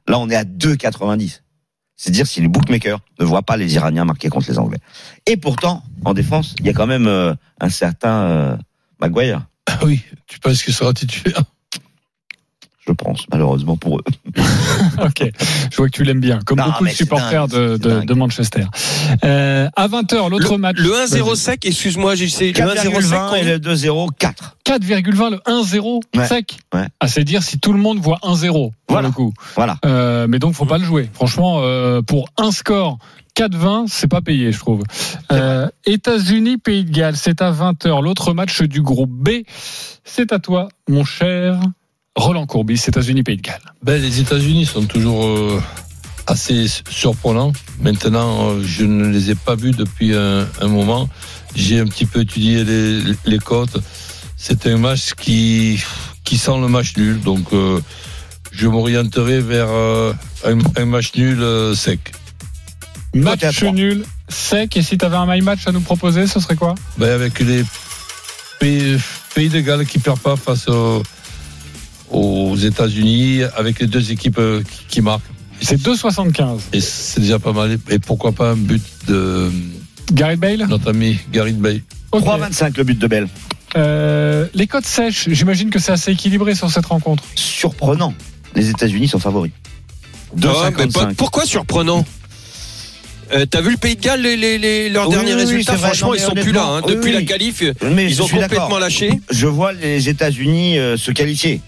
Speaker 7: Là, on est à 2,90. C'est dire si les bookmakers ne voient pas les Iraniens marquer contre les Anglais. Et pourtant, en défense, il y a quand même euh, un certain euh, Maguire,
Speaker 9: Ah oui, tu penses qu'il sera titulaire?
Speaker 7: Je pense, malheureusement pour eux.
Speaker 6: Ok. Je vois que tu l'aimes bien, comme
Speaker 7: Non,
Speaker 6: beaucoup de supporters
Speaker 7: dingue,
Speaker 6: de, Manchester. Euh, à 20h, l'autre
Speaker 8: Le,
Speaker 6: match.
Speaker 8: le 1-0 sec, excuse-moi, j'ai le 1-0 sec.
Speaker 7: 4,20 et le 2-0, 4.
Speaker 6: 4,20, le 1-0
Speaker 7: Ouais.
Speaker 6: sec.
Speaker 7: Ouais.
Speaker 6: Ah, c'est dire si tout le monde voit 1-0 pour
Speaker 7: Voilà.
Speaker 6: le coup.
Speaker 7: Voilà.
Speaker 6: Euh, mais donc, faut pas le jouer. Franchement, euh, pour un score 4-20, c'est pas payé, je trouve. Euh, États-Unis, Pays de Galles, c'est à 20h. L'autre match du groupe B, c'est à toi, mon cher Roland Courbis, États-Unis, Pays de Galles.
Speaker 9: Ben, les États-Unis sont toujours euh, assez surprenants. Maintenant, euh, je ne les ai pas vus depuis un, un moment. J'ai un petit peu étudié les, les cotes. C'est un match qui, qui sent le match nul. Donc, euh, je m'orienterai vers euh, un, un match nul euh, sec.
Speaker 6: Match nul, sec. Et si tu avais un my match à nous proposer, ce serait quoi?
Speaker 9: Ben, avec les pays, pays de Galles qui perdent pas face aux, aux États-Unis, avec les deux équipes euh, qui, marquent.
Speaker 6: C'est 2,75.
Speaker 9: Et c'est déjà pas mal. Et pourquoi pas un but de
Speaker 6: Gareth Bale
Speaker 9: notre ami Gareth.
Speaker 6: Ok.
Speaker 7: 3,25 le but de Bell.
Speaker 6: Euh, les codes sèches, j'imagine que c'est assez équilibré sur cette rencontre.
Speaker 7: Surprenant. Les États-Unis sont favoris.
Speaker 8: Ah, mais pas-
Speaker 7: 2,55.
Speaker 8: pourquoi surprenant euh, T'as vu le Pays de Galles, les, les- les- leurs
Speaker 7: Oui,
Speaker 8: derniers
Speaker 7: oui,
Speaker 8: résultats. Franchement,
Speaker 7: Non,
Speaker 8: ils sont plus là. hein. Depuis
Speaker 7: oui,
Speaker 8: la qualif,
Speaker 7: Mais
Speaker 8: ils ont complètement lâché.
Speaker 7: Je vois les États-Unis euh, se qualifier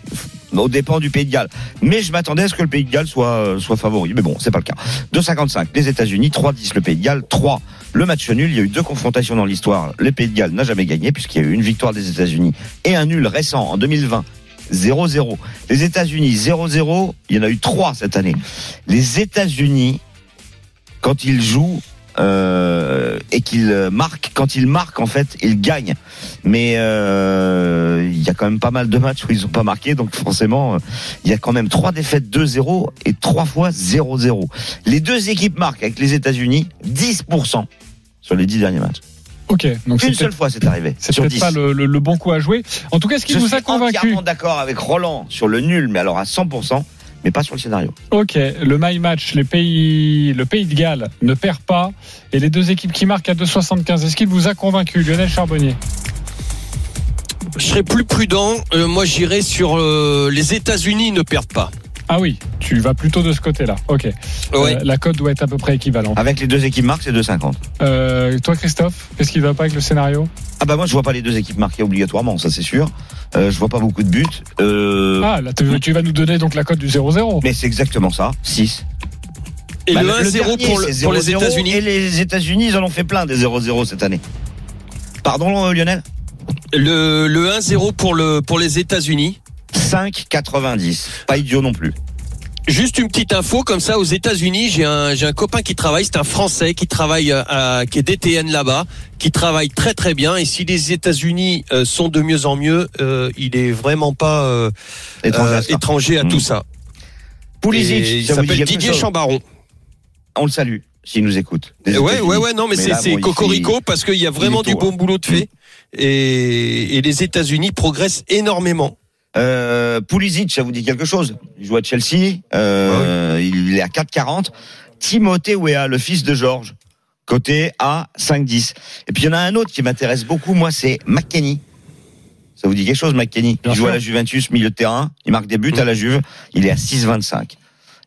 Speaker 7: au dépens du Pays de Galles. Mais je m'attendais à ce que le Pays de Galles soit, euh, soit favori. Mais bon, c'est pas le cas. 2,55 les États-Unis, 3,10 le Pays de Galles, 3 le match nul. Il y a eu deux confrontations dans l'histoire. Le Pays de Galles n'a jamais gagné puisqu'il y a eu une victoire des États-Unis et un nul récent en 2020. 0-0. Les États-Unis 0-0, il y en a eu trois cette année. Les États-Unis, quand ils jouent euh, et qu'ils marquent, quand ils marquent en fait, ils gagnent. Mais euh, il y a quand même pas mal de matchs où ils n'ont pas marqué, donc forcément, euh, il y a quand même trois défaites 2-0 et trois fois 0-0. Les deux équipes marquent avec les États-Unis 10% sur les dix derniers matchs.
Speaker 6: Ok, donc c'est
Speaker 7: Une seule fois, c'est arrivé.
Speaker 6: c'est peut-être
Speaker 7: 10.
Speaker 6: pas le, le- le bon coup à jouer. En tout cas, ce qui
Speaker 7: Je
Speaker 6: vous
Speaker 7: suis
Speaker 6: a convaincu,
Speaker 7: d'accord avec Roland sur le nul, mais alors à 100%, mais pas sur le scénario.
Speaker 6: ok, le my match, les pays, le pays de Galles ne perd pas et les deux équipes qui marquent à 2,75. Est-ce qu'il vous a convaincu, Lionel Charbonnier?
Speaker 8: Je serais plus prudent. Euh, moi, j'irais sur euh, les États-Unis ne perdent pas.
Speaker 6: Ah oui, tu vas plutôt de ce côté-là. Ok,
Speaker 8: Ouais.
Speaker 6: Euh, la cote doit être à peu près équivalente.
Speaker 7: Avec les deux équipes marquent, c'est 2,50.
Speaker 6: Euh, toi, Christophe, qu'est-ce qui va pas avec le scénario?
Speaker 7: Ah bah moi, je vois pas les deux équipes marquer obligatoirement, ça c'est sûr. Euh, je vois pas beaucoup de buts. Euh,
Speaker 6: Ah, là, tu, tu vas nous donner donc la cote du 0-0.
Speaker 7: Mais c'est exactement ça, 6.
Speaker 8: Et
Speaker 7: Bah,
Speaker 8: le
Speaker 7: le
Speaker 8: 1-0
Speaker 7: dernier,
Speaker 8: pour, le- pour les
Speaker 7: 0-0,
Speaker 8: États-Unis.
Speaker 7: Et les États-Unis, ils en ont fait plein des 0-0 cette année. Pardon, euh, Lionel?
Speaker 8: Le, le 1-0 pour, le, pour les États-Unis.
Speaker 7: 5,90. Pas idiot non plus.
Speaker 8: Juste une petite info comme ça aux États-Unis, j'ai un j'ai un copain qui travaille, c'est un Français qui travaille euh, à, qui est DTN là-bas, qui travaille très très bien. Et si les États-Unis euh, sont de mieux en mieux, euh, il est vraiment pas euh,
Speaker 7: Étranger à
Speaker 8: euh,
Speaker 7: ça.
Speaker 8: étranger à
Speaker 7: Mm.
Speaker 8: tout ça.
Speaker 7: Pulisic, ça
Speaker 8: s'appelle Didier Chambaron.
Speaker 7: On le salue, s'il nous écoute. Des
Speaker 8: Ouais ouais ouais non mais,
Speaker 7: Mais
Speaker 8: c'est
Speaker 7: bon,
Speaker 8: cocorico
Speaker 7: fait-
Speaker 8: parce qu'il y a vraiment du
Speaker 7: tôt,
Speaker 8: bon boulot de fait. Et, et les États-Unis progressent énormément.
Speaker 7: Euh, Pulisic, ça vous dit quelque chose? Il joue à Chelsea, euh, il est à 4,40. Timothée Weah, le fils de Georges, côté à 5,10. Et puis il y en a un autre qui m'intéresse beaucoup, moi, c'est McKenny. Ça vous dit quelque chose, McKenny Il joue à la Juventus, milieu de terrain, il marque des buts à la Juve, il est à 6,25.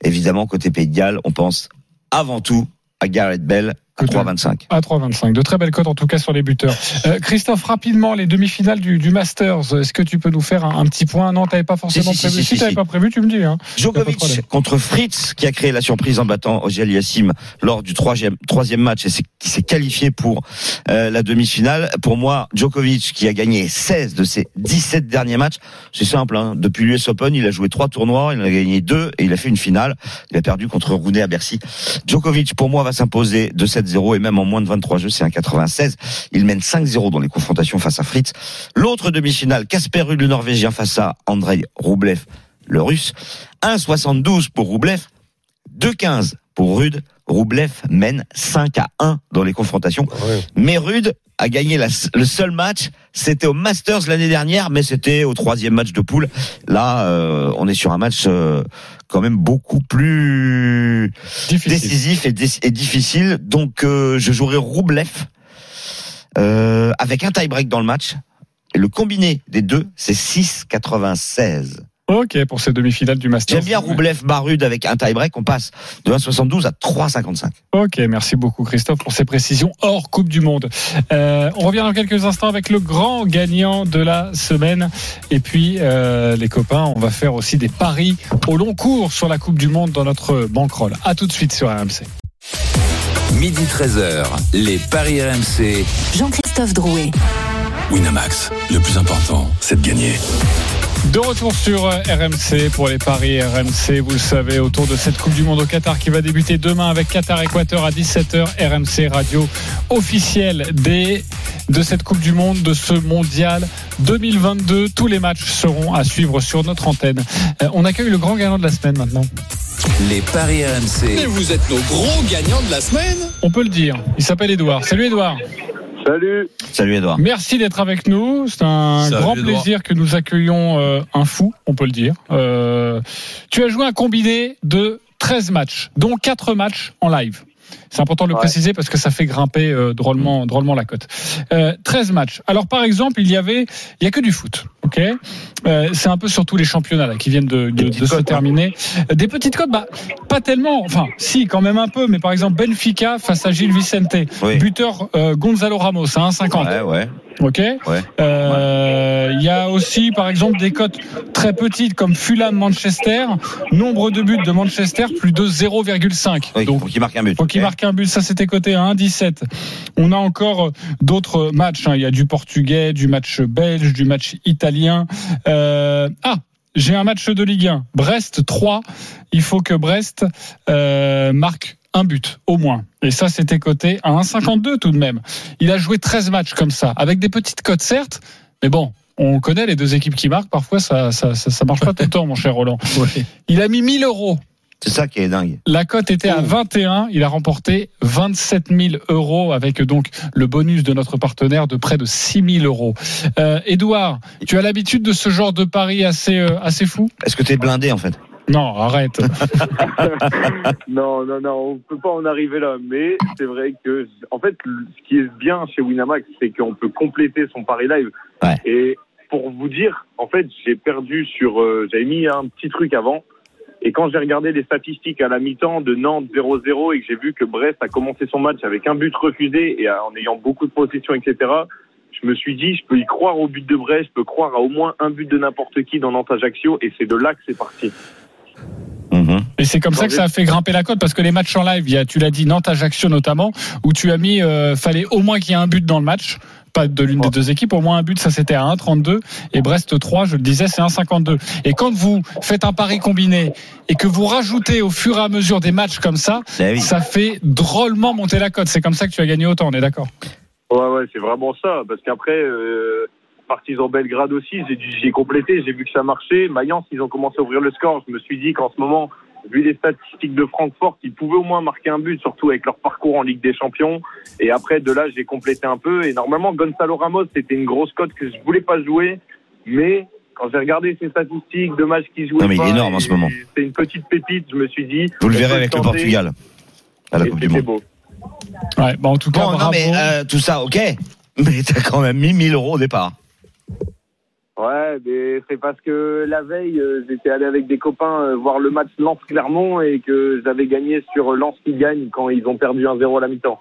Speaker 7: Évidemment, côté Pays de Galles, on pense avant tout à Gareth Bell à
Speaker 6: Côté-
Speaker 7: 3,25.
Speaker 6: À 3,25. De très belles cotes en tout cas sur les buteurs. Euh, Christophe, rapidement, les demi-finales du, du Masters. Est-ce que tu peux nous faire un, un petit point? Non, t'avais pas forcément
Speaker 7: Si, si,
Speaker 6: prévu.
Speaker 7: si, si,
Speaker 6: t'avais pas prévu, tu me dis. Hein.
Speaker 7: Djokovic contre Fritz qui a créé la surprise en battant Ogiel Yassim lors du troisième, troisième match et qui s'est qualifié pour euh, la demi-finale. Pour moi, Djokovic qui a gagné 16 de ses 17 derniers matchs, c'est simple. Hein. Depuis l'US Open, il a joué trois tournois, il en a gagné deux et il a fait une finale. Il a perdu contre Rooney à Bercy. Djokovic, pour moi, va s'imposer de 7-0 et même en moins de 23 jeux, c'est un 96. Il mène 5-0 dans les confrontations face à Fritz. L'autre demi-finale, Casper Ruud, le Norvégien, face à Andrei Roublev, le Russe. 1,72 pour Roublev, 2,15 pour Rude. Roublev mène 5 à 1 dans les confrontations. Mais Rude a gagné la- le seul match, c'était au Masters l'année dernière, mais c'était au troisième match de poule. Là, euh, on est sur un match euh, quand même beaucoup plus
Speaker 6: Difficile.
Speaker 7: décisif et, dé- et difficile. Donc, euh, je jouerai Roublev avec un tie-break dans le match. Et le combiné des deux, c'est 6,96.
Speaker 6: Ok, pour ces demi-finales du Masters.
Speaker 7: J'aime bien Roublev Barude avec un tie-break. On passe de 1,72 à 3,55.
Speaker 6: Ok, merci beaucoup Christophe pour ces précisions hors Coupe du Monde. Euh, on revient dans quelques instants avec le grand gagnant de la semaine. Et puis, euh, les copains, on va faire aussi des paris au long cours sur la Coupe du Monde dans notre bankroll. À tout de suite sur RMC.
Speaker 4: Midi 13h, les Paris RMC.
Speaker 3: Jean-Christophe Drouet.
Speaker 1: Winamax, le plus important, c'est de gagner.
Speaker 6: De retour sur euh, RMC pour les paris RMC, vous le savez, autour de cette Coupe du Monde au Qatar qui va débuter demain avec Qatar-Équateur à 17h. RMC radio officielle des, de cette Coupe du Monde, de ce mondial 2022. Tous les matchs seront à suivre sur notre antenne. Euh, on accueille le grand gagnant de la semaine maintenant.
Speaker 4: Les paris RMC.
Speaker 10: vous êtes nos gros gagnants de la semaine
Speaker 6: On peut le dire. Il s'appelle Edouard. Salut Edouard.
Speaker 11: Salut.
Speaker 7: Salut Edouard.
Speaker 6: Merci d'être avec nous. C'est un
Speaker 9: Salut,
Speaker 6: grand
Speaker 9: Edouard.
Speaker 6: plaisir que nous accueillons euh, un fou, on peut le dire. Euh, tu as joué un combiné de 13 matchs, dont 4 matchs en live. C'est important de le
Speaker 11: Ouais.
Speaker 6: préciser parce que ça fait grimper euh, drôlement, drôlement la cote. Euh, 13 matchs. Alors par exemple, il y avait, il y a que du foot, ok Euh, C'est un peu sur tous les championnats là, qui viennent de, se
Speaker 7: hein.
Speaker 6: terminer. Euh, Des petites cotes, bah pas tellement. Enfin, si quand même un peu. Mais par exemple, Benfica face à Gilles Vicente,
Speaker 7: Oui.
Speaker 6: buteur euh, Gonzalo Ramos à 1,50.
Speaker 7: Ouais, ouais.
Speaker 6: Ok.
Speaker 7: Ouais.
Speaker 6: Euh, Il y a aussi, par exemple, des cotes très petites comme Fulham Manchester. Nombre de buts de Manchester plus de 0,5.
Speaker 7: Oui,
Speaker 6: Donc
Speaker 7: faut qu'il marque un but.
Speaker 6: faut qu'il
Speaker 7: Ok.
Speaker 6: marque un but, ça c'était coté à 1,17. On a encore d'autres matchs. hein. Il y a du portugais, du match belge, du match italien. Euh, ah, j'ai un match de Ligue 1. Brest 3. Il faut que Brest euh, marque un but au moins. Et ça c'était coté à 1,52 tout de même. Il a joué 13 matchs comme ça, avec des petites cotes certes, mais bon. On connaît les deux équipes qui marquent. Parfois, ça, ça, ça, ça marche pas tout le temps, mon cher Roland. Il a mis 1000 euros
Speaker 7: C'est ça qui est dingue.
Speaker 6: la cote était à 21. Il a remporté 27 000 euros avec donc le bonus de notre partenaire de près de 6 000 euros. Euh, Edouard, tu as l'habitude de ce genre de pari assez, euh, assez fou?
Speaker 7: Est-ce que t'es blindé en fait?
Speaker 6: Non, arrête.
Speaker 11: non, non, non, on peut pas en arriver là. Mais c'est vrai que, en fait, ce qui est bien chez Winamax, c'est qu'on peut compléter son pari live.
Speaker 7: Ouais.
Speaker 11: Et pour vous dire, en fait, j'ai perdu sur, euh, j'avais mis un petit truc avant. Et quand j'ai regardé les statistiques à la mi-temps de Nantes 0-0 et que j'ai vu que Brest a commencé son match avec un but refusé et en ayant beaucoup de possession, etc., je me suis dit, je peux y croire au but de Brest, je peux croire à au moins un but de n'importe qui dans Nantes Ajaccio, et c'est de là que c'est parti.
Speaker 7: Mhm.
Speaker 6: Et c'est comme ça que ça a fait grimper la cote parce que les matchs en live, il y a, tu l'as dit, Nantes-Ajaccio notamment, où tu as mis, euh, fallait au moins qu'il y ait un but dans le match. Pas de l'une des deux équipes, au moins un but, ça c'était à 1,32 et Brest 3, je le disais, c'est 1,52. Et quand vous faites un pari combiné et que vous rajoutez au fur et à mesure des matchs comme ça,
Speaker 7: Eh oui.
Speaker 6: ça fait drôlement monter la cote. C'est comme ça que tu as gagné autant, on est d'accord?
Speaker 11: Ouais, ouais, c'est vraiment ça. Parce qu'après, euh, Partizan Belgrade aussi, j'ai complété, j'ai vu que ça marchait. Mayence, ils ont commencé à ouvrir le score. Je me suis dit qu'en ce moment, vu les statistiques de Francfort, ils pouvaient au moins marquer un but, surtout avec leur parcours en Ligue des Champions. Et après, de là, j'ai complété un peu. Et normalement, Gonzalo Ramos, c'était une grosse cote que je voulais pas jouer. Mais quand j'ai regardé ses statistiques de matchs qu'il jouait
Speaker 7: Non, mais il est
Speaker 11: pas,
Speaker 7: énorme en ce moment.
Speaker 11: C'est une petite pépite, je me suis dit.
Speaker 7: Vous le verrez avec le. Portugal à la
Speaker 11: Et
Speaker 7: Coupe du Monde.
Speaker 11: beau.
Speaker 6: Ouais, bah en tout cas,
Speaker 7: Bon, non,
Speaker 6: bravo.
Speaker 7: mais euh, tout ça, ok. Mais t'as quand même mis 1000 euros au départ.
Speaker 11: Ouais, mais c'est parce que la veille, euh, j'étais allé avec des copains euh, voir le match Lens-Clermont et que j'avais gagné sur Lens qui gagne quand ils ont perdu 1-0 à la mi-temps.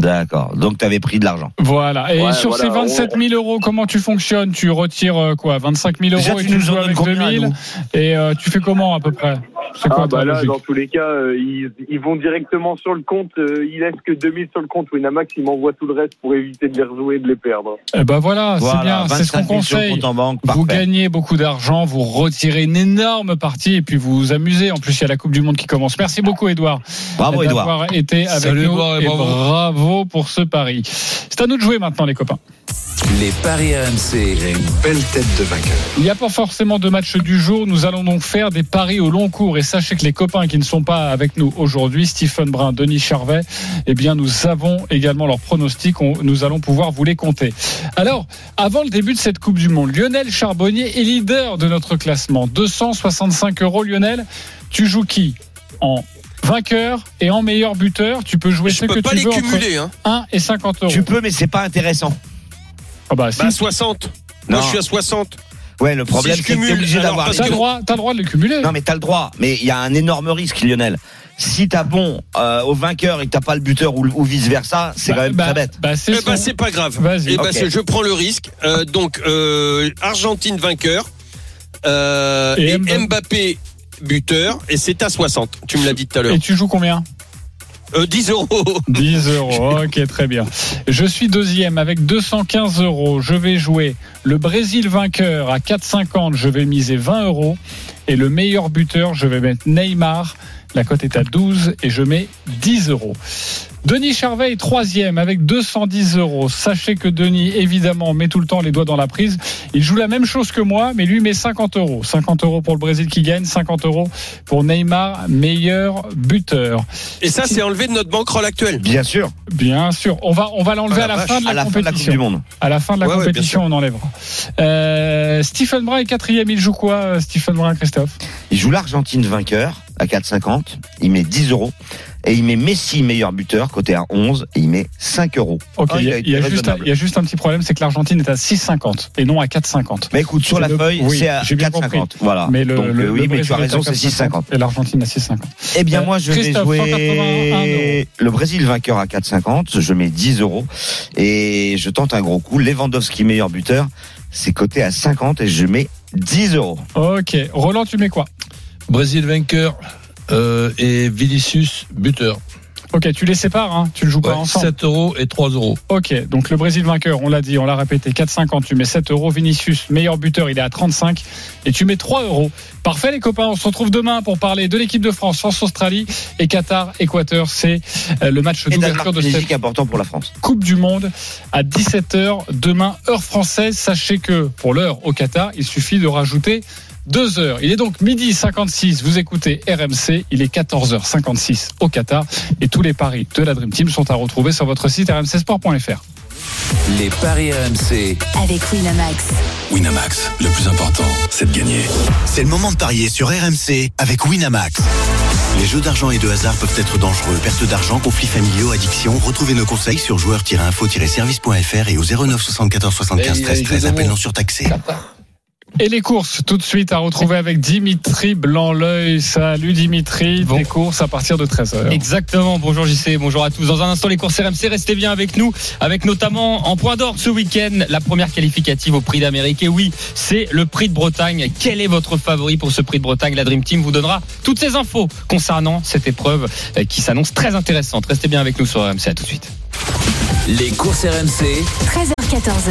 Speaker 7: D'accord. Donc t'avais pris de l'argent.
Speaker 6: Voilà. Et
Speaker 11: Ouais,
Speaker 6: sur
Speaker 11: voilà,
Speaker 6: ces 27 000 euros, comment tu fonctionnes? Tu retires euh, quoi? 25 000
Speaker 7: Déjà,
Speaker 6: euros et
Speaker 7: tu
Speaker 6: tu
Speaker 7: nous
Speaker 6: joues avec
Speaker 7: combien,
Speaker 6: 2000
Speaker 7: nous?
Speaker 6: Et euh, tu fais comment à peu près? C'est quoi
Speaker 11: Ah bah là, dans tous les cas, euh, ils, ils vont directement sur le compte. euh, ils laissent que 2000 sur le compte. Winamax, ils m'envoient tout le reste pour éviter de les rejouer et de les perdre.
Speaker 6: Eh ben voilà, c'est bien, c'est ce qu'on
Speaker 7: 25 000 sur le
Speaker 6: conseille.
Speaker 7: compte en banque,
Speaker 6: Vous gagnez beaucoup d'argent, vous retirez une énorme partie et puis vous vous amusez. En plus, il y a la Coupe du Monde qui commence. Merci beaucoup, Edouard.
Speaker 7: Bravo Edouard.
Speaker 6: D'avoir été avec
Speaker 9: Salut,
Speaker 6: nous.
Speaker 9: Edouard, et
Speaker 6: et
Speaker 9: bravo.
Speaker 6: Pour ce pari. C'est à nous de jouer maintenant, les copains.
Speaker 4: Les paris RMC.
Speaker 5: Il a une belle tête de vainqueur.
Speaker 6: Il n'y a pas forcément de match du jour. Nous allons donc faire des paris au long cours. Et sachez que les copains qui ne sont pas avec nous aujourd'hui, Stephen Brun, Denis Charvet, eh bien, nous avons également leurs pronostics. On- nous allons pouvoir vous les compter. Alors, avant le début de cette Coupe du Monde, Lionel Charbonnier est leader de notre classement. 265 euros, Lionel. Tu joues qui En vainqueur et en meilleur buteur. Tu peux jouer
Speaker 8: Je
Speaker 6: ce que
Speaker 8: peux pas
Speaker 6: tu
Speaker 8: les
Speaker 6: veux entre
Speaker 8: cumuler, hein.
Speaker 6: 1 et 50 euros.
Speaker 7: Tu peux, mais c'est pas intéressant.
Speaker 6: Ah bah, si.
Speaker 8: Bah 60. Moi
Speaker 7: Non.
Speaker 8: je suis à 60.
Speaker 7: Ouais, le problème,
Speaker 8: Si
Speaker 7: c'est que t'es obligé d'avoir
Speaker 6: T'as
Speaker 8: que-
Speaker 6: le droit, t'as le droit de les cumuler.
Speaker 7: Non, mais t'as le droit. Mais il y a un énorme risque, Lionel. Si t'as bon euh, au vainqueur et que t'as pas le buteur ou, ou vice versa, c'est quand même
Speaker 6: Bah,
Speaker 7: très bête.
Speaker 6: Bah, c'est
Speaker 8: Eh ben,
Speaker 6: son-
Speaker 8: c'est pas grave.
Speaker 6: Vas-y.
Speaker 8: Eh ben,
Speaker 7: Ok.
Speaker 8: c'est- je prends le risque. Euh, donc euh, Argentine vainqueur euh,
Speaker 6: Et
Speaker 8: et,
Speaker 6: Mbappé.
Speaker 8: Buteur et c'est à 60. Tu me l'as dit tout à l'heure.
Speaker 6: Et tu joues combien
Speaker 8: Euh, 10 euros.
Speaker 6: 10 euros, ok, très bien. Je suis deuxième avec 215 euros. Je vais jouer le Brésil vainqueur à 4,50. Je vais miser 20 euros. Et le meilleur buteur, je vais mettre Neymar. La cote est à 12 et je mets 10 euros. Denis Charvet est troisième avec 210 euros. Sachez que Denis, évidemment, met tout le temps les doigts dans la prise. Il joue la même chose que moi, mais lui met 50 euros. 50 euros pour le Brésil qui gagne, 50 euros pour Neymar, meilleur buteur.
Speaker 8: Et ça, c'est enlevé de notre bankroll actuel.
Speaker 7: Bien sûr.
Speaker 6: Bien sûr. On va, on va l'enlever à
Speaker 8: la
Speaker 6: la fin de la
Speaker 7: À la fin de la Coupe
Speaker 6: compétition.
Speaker 7: du Monde.
Speaker 6: À la fin de la
Speaker 8: Ouais,
Speaker 6: compétition, on enlèvera. Euh, Stephen Brun est quatrième. Il joue quoi, euh, Stephen Brun, Christophe?
Speaker 7: Il joue l'Argentine vainqueur à 4,50. Il met 10 euros. Et il met Messi meilleur buteur, côté à 11. Et il met 5 euros.
Speaker 6: Ok, il, y a,
Speaker 7: été
Speaker 6: il y a juste un,
Speaker 7: raisonnable.
Speaker 6: il y a juste un petit problème, c'est que l'Argentine est à 6,50 et non à 4,50.
Speaker 7: Mais écoute, sur la
Speaker 6: le-
Speaker 7: feuille,
Speaker 6: oui,
Speaker 7: c'est à
Speaker 6: j'ai bien
Speaker 7: 4,50. Voilà.
Speaker 6: Mais le,
Speaker 7: Donc,
Speaker 6: le-
Speaker 7: oui,
Speaker 6: le
Speaker 7: mais tu as raison, c'est 6,50.
Speaker 6: Et l'Argentine à 6,50.
Speaker 7: Eh bien,
Speaker 6: Euh,
Speaker 7: moi, je vais
Speaker 6: Christophe, 181
Speaker 7: jouer le Brésil vainqueur à 4,50. Je mets 10 euros. Et je tente un gros coup. Lewandowski meilleur buteur. C'est coté à 50 et je mets 10 euros.
Speaker 6: Ok. Roland, tu mets quoi?
Speaker 9: Brésil vainqueur euh, et Vinicius buteur.
Speaker 6: Ok, tu les sépares, hein tu le joues pas ensemble.
Speaker 9: 7 euros et 3 euros.
Speaker 6: Ok, donc le Brésil vainqueur, on l'a dit, on l'a répété, 4,50, tu mets 7 euros. Vinicius, meilleur buteur, il est à 35 et tu mets 3 euros. Parfait les copains, on se retrouve demain pour parler de l'équipe de France, France-Australie et Qatar-Équateur. C'est euh, le match d'ouverture de cette
Speaker 7: important pour la France.
Speaker 6: Coupe du Monde à 17h demain, heure française. Sachez que pour l'heure au Qatar, il suffit de rajouter deux heures. Il est donc midi 56, vous écoutez RMC, il est 14h56 au Qatar et tous les paris de la Dream Team sont à retrouver sur votre site rmcsport.fr.
Speaker 4: Les paris RMC.
Speaker 3: Avec Winamax.
Speaker 1: Winamax, le plus important, c'est de gagner.
Speaker 2: C'est le moment de parier sur RMC avec Winamax. Les jeux d'argent et de hasard peuvent être dangereux. Perte d'argent, conflits familiaux, addiction. Retrouvez nos conseils sur joueurs-info-service.fr et au 09 74 75 13 13. Appel non surtaxé.
Speaker 6: Et les courses, tout de suite à retrouver avec Dimitri Blanc-L'œil. Salut Dimitri,
Speaker 12: Bon.
Speaker 6: des courses à partir de 13h.
Speaker 12: Exactement, bonjour JC, bonjour à tous. Dans un instant, les courses RMC, restez bien avec nous, avec notamment en point d'or ce week-end, la première qualificative au prix d'Amérique. Et oui, c'est le prix de Bretagne. Quel est votre favori pour ce prix de Bretagne? La Dream Team vous donnera toutes ces infos concernant cette épreuve euh, qui s'annonce très intéressante. Restez bien avec nous sur RMC, à tout de suite.
Speaker 4: Les courses RMC.
Speaker 3: 13h, 14h.